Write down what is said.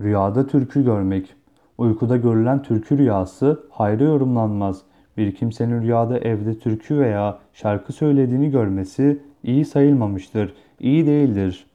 Rüyada türkü görmek. Uykuda görülen türkü rüyası hayra yorumlanmaz. Bir kimsenin rüyada evde türkü veya şarkı söylediğini görmesi iyi sayılmamıştır, iyi değildir.